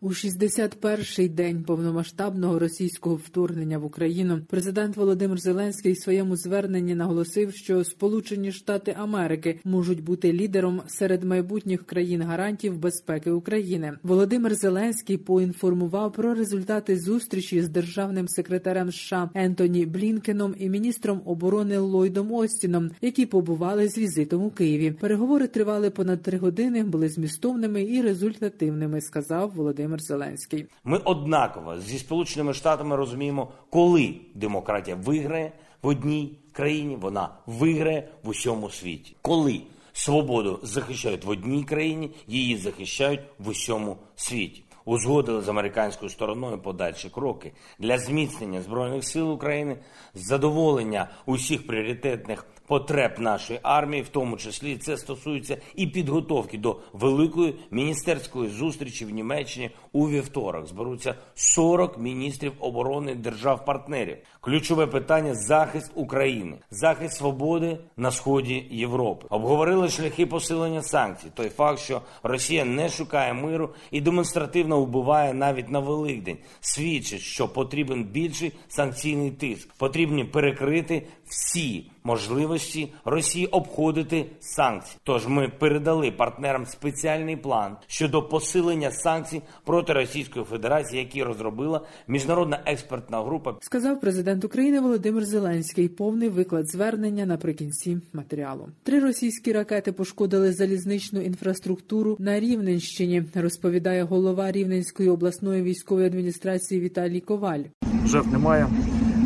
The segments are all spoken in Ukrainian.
У 61-й день повномасштабного російського вторгнення в Україну президент Володимир Зеленський в своєму зверненні наголосив, що Сполучені Штати Америки можуть бути лідером серед майбутніх країн гарантів безпеки України. Володимир Зеленський поінформував про результати зустрічі з державним секретарем США Ентоні Блінкеном і міністром оборони Ллойдом Остіном, які побували з візитом у Києві. Переговори тривали понад три години, були змістовними і результативними. Сказав Володимир. Володимир Зеленський. Ми однаково зі Сполученими Штатами розуміємо, коли демократія виграє в одній країні, вона виграє в усьому світі. Коли свободу захищають в одній країні, її захищають в усьому світі. Узгодили з американською стороною подальші кроки для зміцнення збройних сил України, задоволення усіх пріоритетних потреб нашої армії, в тому числі це стосується і підготовки до великої міністерської зустрічі в Німеччині у вівторок. Зберуться 40 міністрів оборони держав-партнерів. Ключове питання захист України, захист свободи на сході Європи. Обговорили шляхи посилення санкцій. Той факт, що Росія не шукає миру і демонстративно вбиває навіть на Великдень, свідчить, що потрібен більший санкційний тиск. Потрібні перекрити всі можливості Росії обходити санкції. Тож ми передали партнерам спеціальний план щодо посилення санкцій проти Російської Федерації, які розробила міжнародна експертна група. Сказав президент України Володимир Зеленський. Повний виклад звернення наприкінці матеріалу. Три російські ракети пошкодили залізничну інфраструктуру на Рівненщині. Розповідає голова Рівненської обласної військової адміністрації Віталій Коваль. Жертв немає.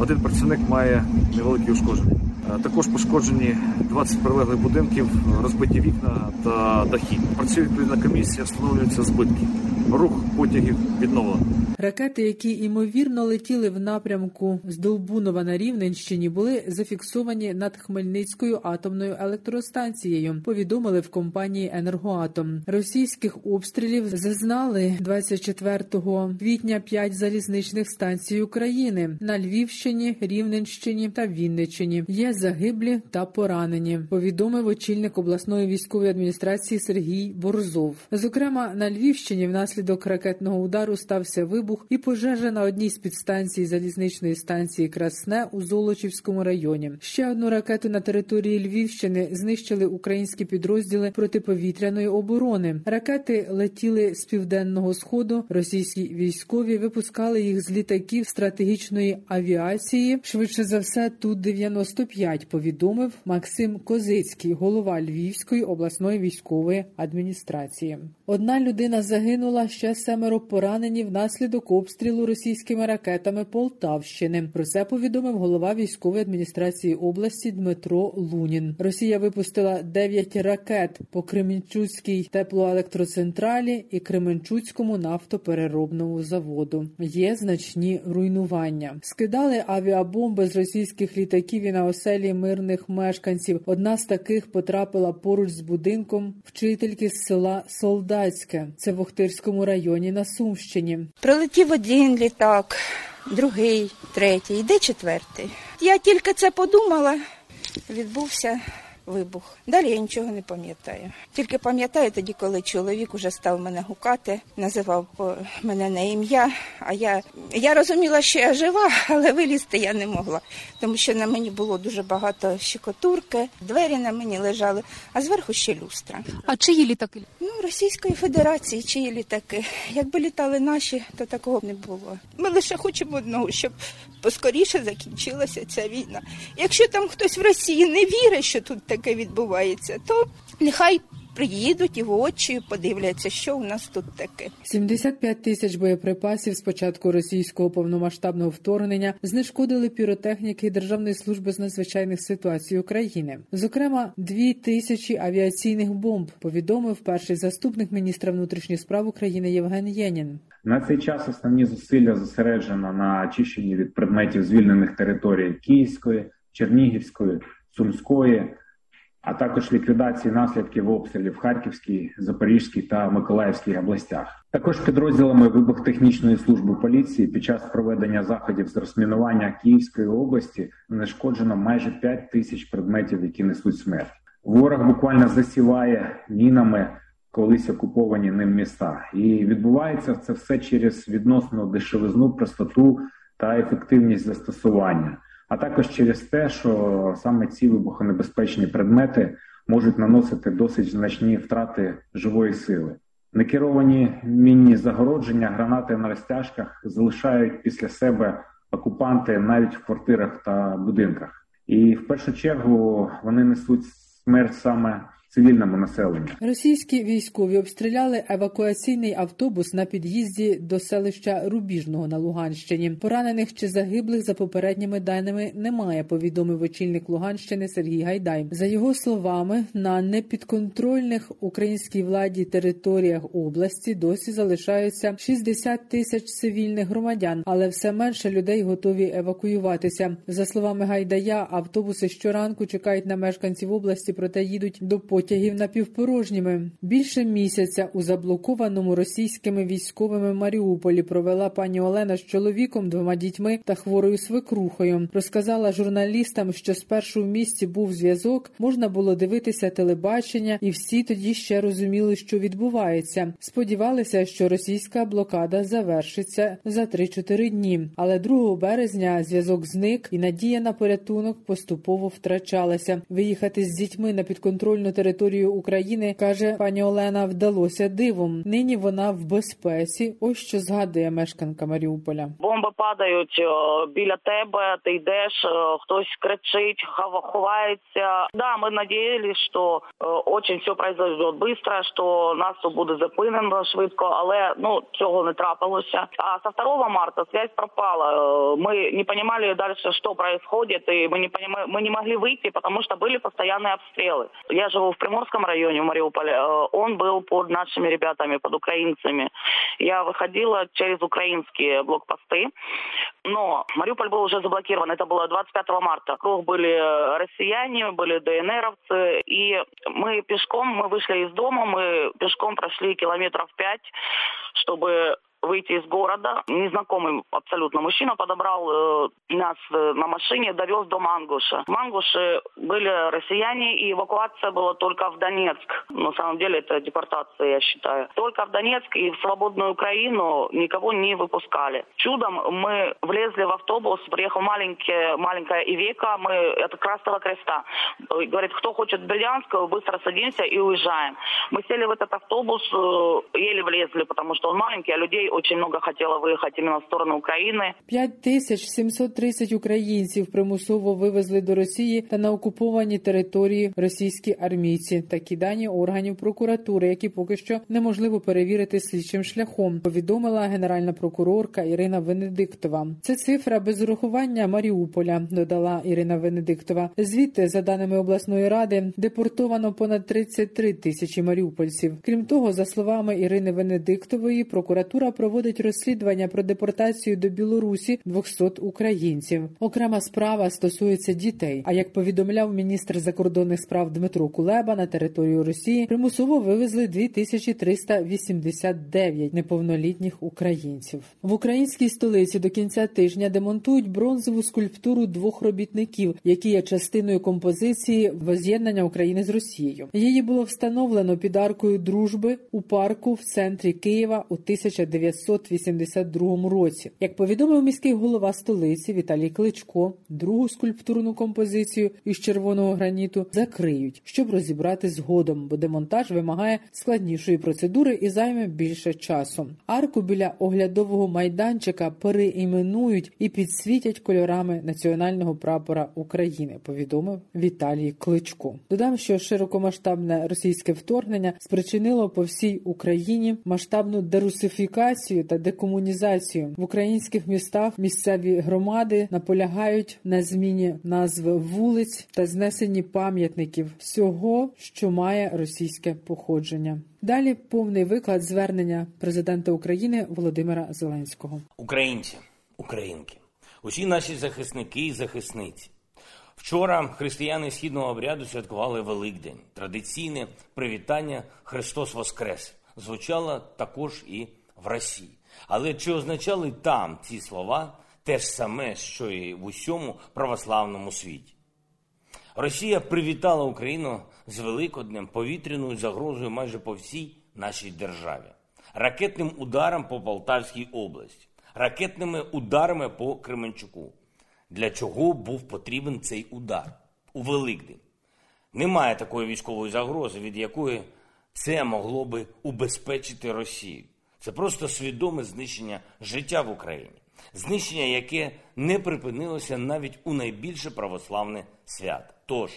Один працівник має невеликі ушкодження. Також пошкоджені 20 прилеглих будинків, розбиті вікна та дахи. Працює відповідна комісія, встановлюються збитки. Рух потягів відновлено. Ракети, які ймовірно летіли в напрямку з Долбунова на Рівненщині, були зафіксовані над Хмельницькою атомною електростанцією. Повідомили в компанії Енергоатом. Російських обстрілів зазнали 24 квітня 5 залізничних станцій України на Львівщині, Рівненщині та Вінниччині. Є загиблі та поранені. Повідомив очільник обласної військової адміністрації Сергій Борзов. Зокрема, на Львівщині внаслідок ракетного удару стався вибух і пожежа на одній з підстанцій залізничної станції Красне у Золочівському районі. Ще одну ракету на території Львівщини знищили українські підрозділи протиповітряної оборони. Ракети летіли з південного сходу. Російські військові випускали їх з літаків стратегічної авіації. Швидше за все, тут 95, Повідомив Максим Козицький, голова Львівської обласної військової адміністрації. Одна людина загинула, ще семеро поранені внаслідок обстрілу російськими ракетами Полтавщини. Про це повідомив голова військової адміністрації області Дмитро Лунін. Росія випустила 9 ракет по Кременчуцькій теплоелектроцентралі і Кременчуцькому нафтопереробному заводу. Є значні руйнування. Скидали авіабомби з російських літаків і на оселі мирних мешканців. Одна з таких потрапила поруч з будинком вчительки з села Солдатське. Це в Охтирському районі на Сумщині. Прилетів один літак, другий, третій, іде четвертий. Я тільки це подумала, відбувся вибух. Далі я нічого не пам'ятаю. Тільки пам'ятаю тоді, коли чоловік уже став мене гукати, називав мене на ім'я. А я я розуміла, що я жива, але вилізти я не могла, тому що на мені було дуже багато щекотурки, двері на мені лежали, а зверху ще люстра. А чиї літаки? Ну, Російської Федерації, чиї літаки. Якби літали наші, то такого б не було. Ми лише хочемо одного, щоб поскоріше закінчилася ця війна. Якщо там хтось в Росії не вірить, що тут таке відбувається, то нехай приїдуть і воочію подивляться, що у нас тут таке. 75 тисяч боєприпасів з початку російського повномасштабного вторгнення знешкодили піротехніки Державної служби з надзвичайних ситуацій України. Зокрема, дві тисячі авіаційних бомб повідомив перший заступник міністра внутрішніх справ України Євген Єнін. На цей час основні зусилля зосереджено на очищенні від предметів звільнених територій Київської, Чернігівської, Сумської, а також ліквідації наслідків обстрілів в Харківській, Запорізькій та Миколаївській областях. Також підрозділами вибухтехнічної служби поліції під час проведення заходів з розмінування Київської області знешкоджено майже 5 тисяч предметів, які несуть смерть. Ворог буквально засіває мінами колись окуповані ним міста, і відбувається це все через відносну дешевизну, простоту та ефективність застосування, а також через те, що саме ці вибухонебезпечні предмети можуть наносити досить значні втрати живої сили. Некеровані мінні загородження, гранати на розтяжках залишають після себе окупанти навіть в квартирах та будинках, і в першу чергу вони несуть смерть саме цивільному населенню. Російські військові обстріляли евакуаційний автобус на під'їзді до селища Рубіжного на Луганщині. Поранених чи загиблих за попередніми даними немає. Повідомив очільник Луганщини Сергій Гайдай. За його словами, на непідконтрольних українській владі територіях області досі залишаються 60 тисяч цивільних громадян, але все менше людей готові евакуюватися. За словами Гайдая, автобуси щоранку чекають на мешканців області, проте їдуть до потягів напівпорожніми. Більше місяця у заблокованому російськими військовими Маріуполі провела пані Олена з чоловіком, двома дітьми та хворою свекрухою. Розказала журналістам, що спершу в місті був зв'язок, можна було дивитися телебачення, і всі тоді ще розуміли, що відбувається. Сподівалися, що російська блокада завершиться за 3-4 дні. Але 2 березня зв'язок зник, і надія на порятунок поступово втрачалася. Виїхати з дітьми на підконтрольну територію України каже пані Олена, вдалося дивом. Нині вона в безпеці. Ось що згадує мешканка Маріуполя. Бомби падають о, біля тебе. Ти йдеш, о, хтось кричить, хава- ховається. Да, ми надіялися, що о, очень все произойде швидко, що нас тут буде зупинено швидко, але ну цього не трапилося. А со 2 марта связь пропала. Э, Мы не понимали дальше, что происходит, и мы не понима- мы не могли выйти, потому что были постоянные обстрелы. Я живу в Приморском районе, в Мариуполе. Э, Он был под нашими ребятами, под украинцами. Я выходила через украинские блокпосты, но Мариуполь был уже заблокирован. Это было 25 марта. Круг были россияне, были ДНРовцы, и мы пешком, мы вышли из дома, мы пешком прошли километров пять, чтобы выйти из города. Незнакомый абсолютно мужчина подобрал э, нас э, на машине, довез до Мангуша. В Мангуше были россияне, и эвакуация была только в Донецк. На самом деле это депортация, я считаю. Только в Донецк и в свободную Украину никого не выпускали. Чудом мы влезли в автобус, приехал маленький, маленькая Ивека, мы, это Красного Креста. Э, Говорит, кто хочет в быстро садимся и уезжаем. Мы сели в этот автобус, э, еле влезли, потому что он маленький, а людей очень много хотело выехать именно в сторону Украины. 5730 українців примусово вивезли до Росії та на окуповані території російські армійці. Такі дані органів прокуратури, які поки що неможливо перевірити слідчим шляхом. Повідомила генеральна прокурорка Ірина Венедиктова. Це цифра без урахування Маріуполя, додала Ірина Венедиктова. Звідти, за даними обласної ради, депортовано понад 33 тисячі маріупольців. Крім того, за словами Ірини Венедиктової, прокуратура проводить розслідування про депортацію до Білорусі 200 українців. Окрема справа стосується дітей. А як повідомляв міністр закордонних справ Дмитро Кулеба, на територію Росії примусово вивезли 2389 неповнолітніх українців. В українській столиці до кінця тижня демонтують бронзову скульптуру двох робітників, які є частиною композиції воз'єднання України з Росією. Її було встановлено під аркою дружби у парку в центрі Києва у 1900 1982 році. Як повідомив міський голова столиці Віталій Кличко, другу скульптурну композицію із червоного граніту закриють, щоб розібрати згодом, бо демонтаж вимагає складнішої процедури і займе більше часу. Арку біля оглядового майданчика переіменують і підсвітять кольорами національного прапора України. Повідомив Віталій Кличко. Додам, що широкомасштабне російське вторгнення спричинило по всій Україні масштабну дерусифікацію та декомунізацію в українських містах. Місцеві громади наполягають на зміні назви вулиць та знесенні пам'ятників всього, що має російське походження. Далі повний виклад звернення президента України Володимира Зеленського. Українці, українки, усі наші захисники і захисниці. Вчора християни східного обряду святкували Великдень. Традиційне привітання Христос Воскрес звучало також і в Росії. Але чи означали там ці слова те ж саме, що і в усьому православному світі? Росія привітала Україну з Великоднем повітряною загрозою майже по всій нашій державі, ракетним ударом по Полтавській області, ракетними ударами по Кременчуку. Для чого був потрібен цей удар у Великдень? Немає такої військової загрози, від якої це могло би убезпечити Росію. Це просто свідоме знищення життя в Україні, знищення, яке не припинилося навіть у найбільше православне свято. Тож,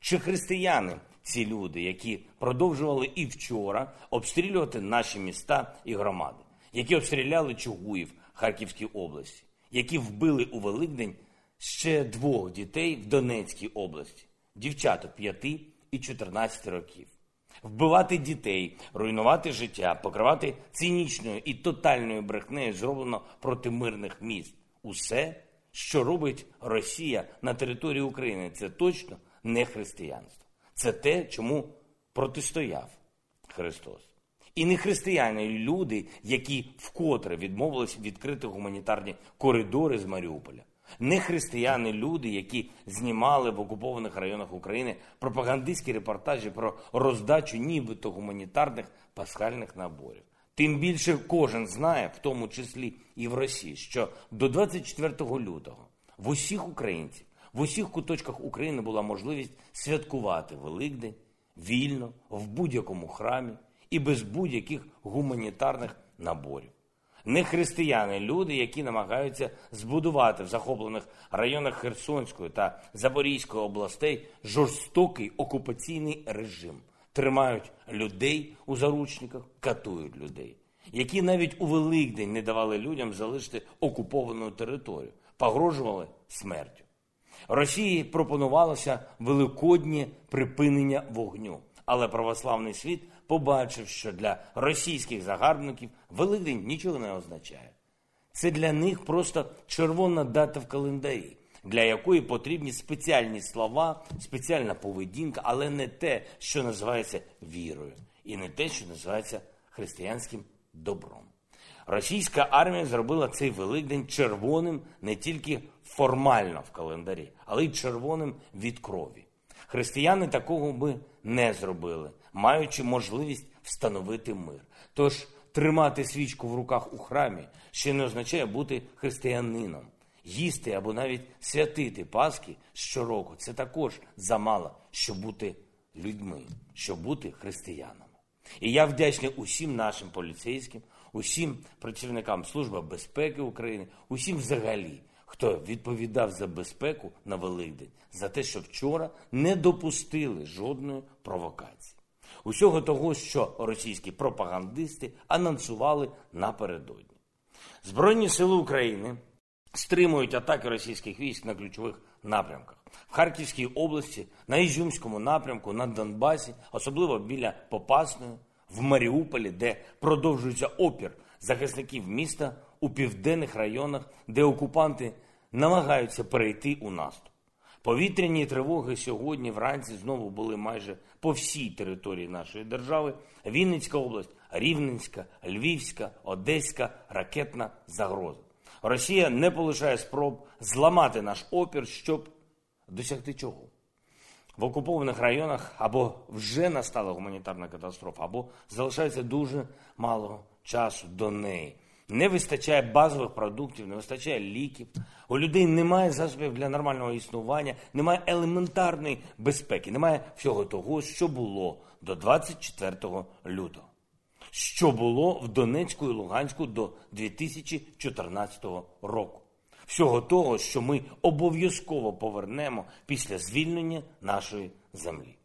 чи християни ці люди, які продовжували і вчора обстрілювати наші міста і громади, які обстріляли Чугуїв Харківській області, які вбили у Великдень ще двох дітей в Донецькій області, дівчаток 5 і 14 років. Вбивати дітей, руйнувати життя, покривати цинічною і тотальною брехнею зроблено проти мирних міст. Усе, що робить Росія на території України, це точно не християнство. Це те, чому протистояв Христос. І не християни, люди, які вкотре відмовились відкрити гуманітарні коридори з Маріуполя. Не християни, люди, які знімали в окупованих районах України пропагандистські репортажі про роздачу нібито гуманітарних пасхальних наборів. Тим більше кожен знає, в тому числі і в Росії, що до 24 лютого в усіх українців, в усіх куточках України була можливість святкувати Великдень вільно, в будь-якому храмі і без будь-яких гуманітарних наборів. Не християни, люди, які намагаються збудувати в захоплених районах Херсонської та Запорізької областей жорстокий окупаційний режим, тримають людей у заручниках, катують людей, які навіть у Великдень не давали людям залишити окуповану територію, погрожували смертю. Росії пропонувалося великоднє припинення вогню, але православний світ побачив, що для російських загарбників Великдень нічого не означає. Це для них просто червона дата в календарі, для якої потрібні спеціальні слова, спеціальна поведінка, але не те, що називається вірою, і не те, що називається християнським добром. Російська армія зробила цей Великдень червоним не тільки формально в календарі, але й червоним від крові. Християни такого би не зробили, маючи можливість встановити мир. Тож тримати свічку в руках у храмі ще не означає бути християнином. Їсти або навіть святити Пасхи щороку це також замало, щоб бути людьми, щоб бути християнами. І я вдячний усім нашим поліцейським, усім працівникам Служби безпеки України, усім взагалі, хто відповідав за безпеку на Великдень, за те, що вчора не допустили жодної провокації. Усього того, що російські пропагандисти анонсували напередодні. Збройні сили України стримують атаки російських військ на ключових напрямках в Харківській області, на Ізюмському напрямку, на Донбасі, особливо біля Попасної, в Маріуполі, де продовжується опір захисників міста у південних районах, де окупанти намагаються перейти у наступ. Повітряні тривоги сьогодні вранці знову були майже по всій території нашої держави: Вінницька область, Рівненська, Львівська, Одеська, ракетна загроза. Росія не полишає спроб зламати наш опір, щоб досягти чого. В окупованих районах або вже настала гуманітарна катастрофа, або залишається дуже мало часу до неї. Не вистачає базових продуктів, не вистачає ліків. У людей немає засобів для нормального існування, немає елементарної безпеки, немає всього того, що було до 24 лютого, що було в Донецьку і Луганську до 2014 року. Всього того, що ми обов'язково повернемо після звільнення нашої землі.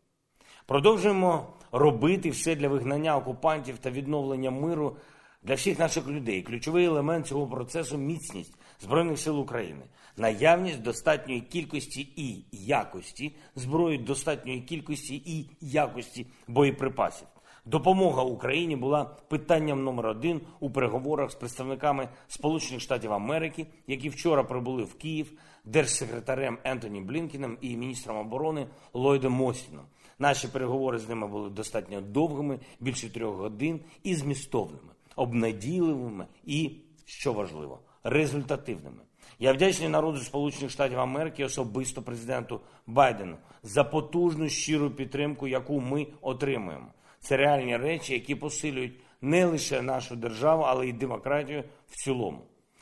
Продовжуємо робити все для вигнання окупантів та відновлення миру для всіх наших людей. Ключовий елемент цього процесу міцність Збройних сил України, наявність достатньої кількості і якості зброї, достатньої кількості і якості боєприпасів. Допомога Україні була питанням номер один у переговорах з представниками Сполучених Штатів Америки, які вчора прибули в Київ, держсекретарем Ентоні Блінкіном і міністром оборони Ллойдом Остіном. Наші переговори з ними були достатньо довгими, більше трьох годин, і змістовними, обнадійливими і, що важливо, результативними. Я вдячний народу Сполучених Штатів Америки, особисто президенту Байдену, за потужну щиру підтримку, яку ми отримуємо. Це реальні речі, які посилюють не лише нашу державу, але й демократію в цілому.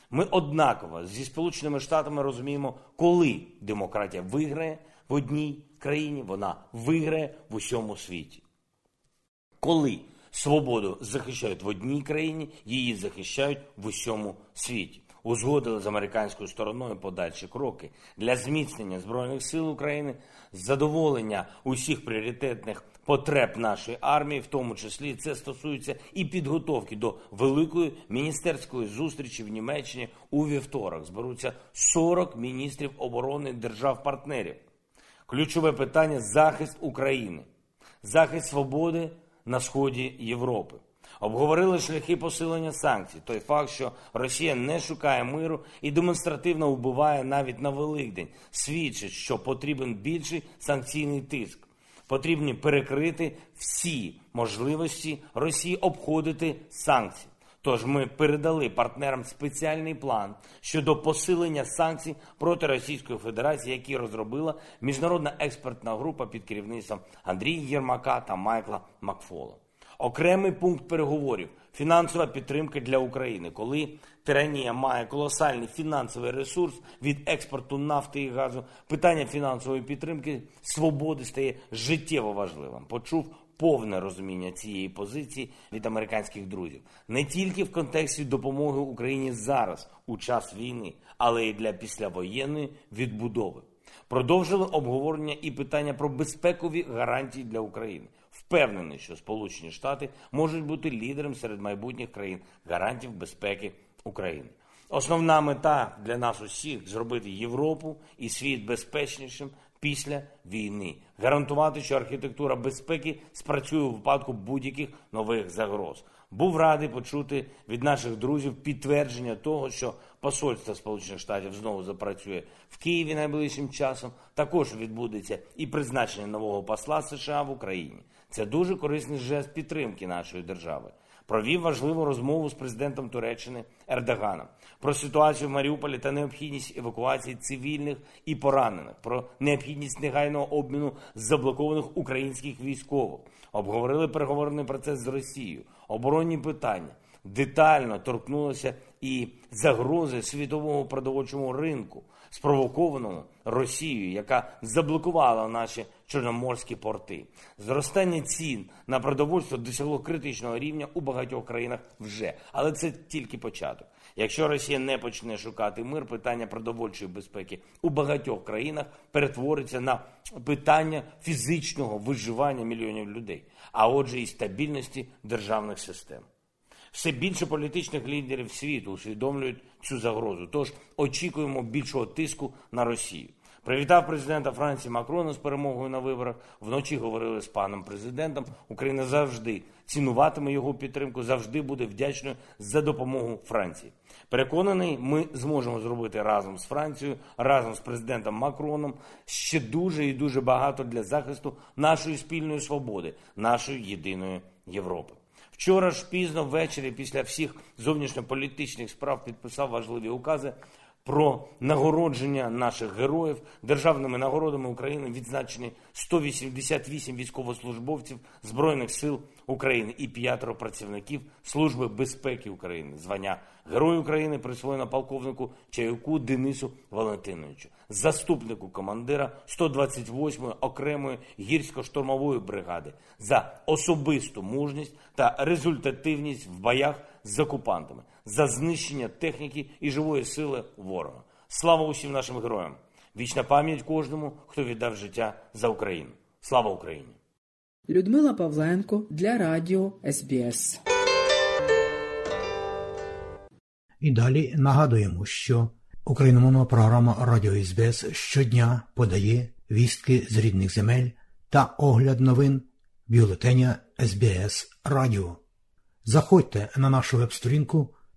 Ми однаково зі Сполученими Штатами розуміємо, коли демократія виграє в одній країні, вона виграє в усьому світі. Коли свободу захищають в одній країні, її захищають в усьому світі. Узгодили з американською стороною подальші кроки для зміцнення збройних сил України, задоволення усіх пріоритетних потреб нашої армії, в тому числі це стосується і підготовки до великої міністерської зустрічі в Німеччині у вівторок. Зберуться 40 міністрів оборони держав-партнерів. Ключове питання захист України, захист свободи на сході Європи. Обговорили шляхи посилення санкцій. Той факт, що Росія не шукає миру і демонстративно вбиває навіть на Великдень, свідчить, що потрібен більший санкційний тиск. Потрібні перекрити всі можливості Росії обходити санкції. Тож ми передали партнерам спеціальний план щодо посилення санкцій проти Російської Федерації, які розробила міжнародна експертна група під керівництвом Андрія Єрмака та Майкла Макфола. Окремий пункт переговорів фінансова підтримка для України, коли тиранія має колосальний фінансовий ресурс від експорту нафти і газу. Питання фінансової підтримки свободи стає життєво важливим. Почув повне розуміння цієї позиції від американських друзів не тільки в контексті допомоги Україні зараз у час війни, але й для післявоєнної відбудови. Продовжили обговорення і питання про безпекові гарантії для України. Впевнений, що Сполучені Штати можуть бути лідером серед майбутніх країн гарантів безпеки України. Основна мета для нас усіх зробити Європу і світ безпечнішим після війни, гарантувати, що архітектура безпеки спрацює у випадку будь-яких нових загроз. Був радий почути від наших друзів підтвердження того, що посольство Сполучених Штатів знову запрацює в Києві найближчим часом. Також відбудеться і призначення нового посла США в Україні. Це дуже корисний жест підтримки нашої держави. Провів важливу розмову з президентом Туреччини Ердоганом про ситуацію в Маріуполі та необхідність евакуації цивільних і поранених, про необхідність негайного обміну заблокованих українських військових. Обговорили переговорний процес з Росією, оборонні питання. Детально торкнулося і загрози світовому продовольчому ринку, спровокованому Росією, яка заблокувала наші чорноморські порти. Зростання цін на продовольство досягло критичного рівня у багатьох країнах вже, але це тільки початок. Якщо Росія не почне шукати мир, питання продовольчої безпеки у багатьох країнах перетвориться на питання фізичного виживання мільйонів людей, а отже, і стабільності державних систем. Все більше політичних лідерів світу усвідомлюють цю загрозу. Тож очікуємо більшого тиску на Росію. Привітав президента Франції Макрона з перемогою на виборах. Вночі говорили з паном президентом. Україна завжди цінуватиме його підтримку, завжди буде вдячною за допомогу Франції. Переконаний, ми зможемо зробити разом з Францією, разом з президентом Макроном ще дуже і дуже багато для захисту нашої спільної свободи, нашої єдиної Європи. Вчора ж пізно ввечері, після всіх зовнішньополітичних справ, підписав важливі укази про нагородження наших героїв. Державними нагородами України відзначені 188 військовослужбовців Збройних сил України і п'ятеро працівників Служби безпеки України. Звання Герой України присвоєно полковнику Чаюку Денису Валентиновичу, заступнику командира 128-ї окремої гірсько-штурмової бригади. За особисту мужність та результативність в боях з окупантами, за знищення техніки і живої сили ворога. Слава усім нашим героям! Вічна пам'ять кожному, хто віддав життя за Україну. Слава Україні! Людмила Павленко для Радіо СБС. І далі нагадуємо, що україномовна програма Радіо СБС щодня подає вістки з рідних земель та огляд новин бюлетеня СБС Радіо. Заходьте на нашу веб-сторінку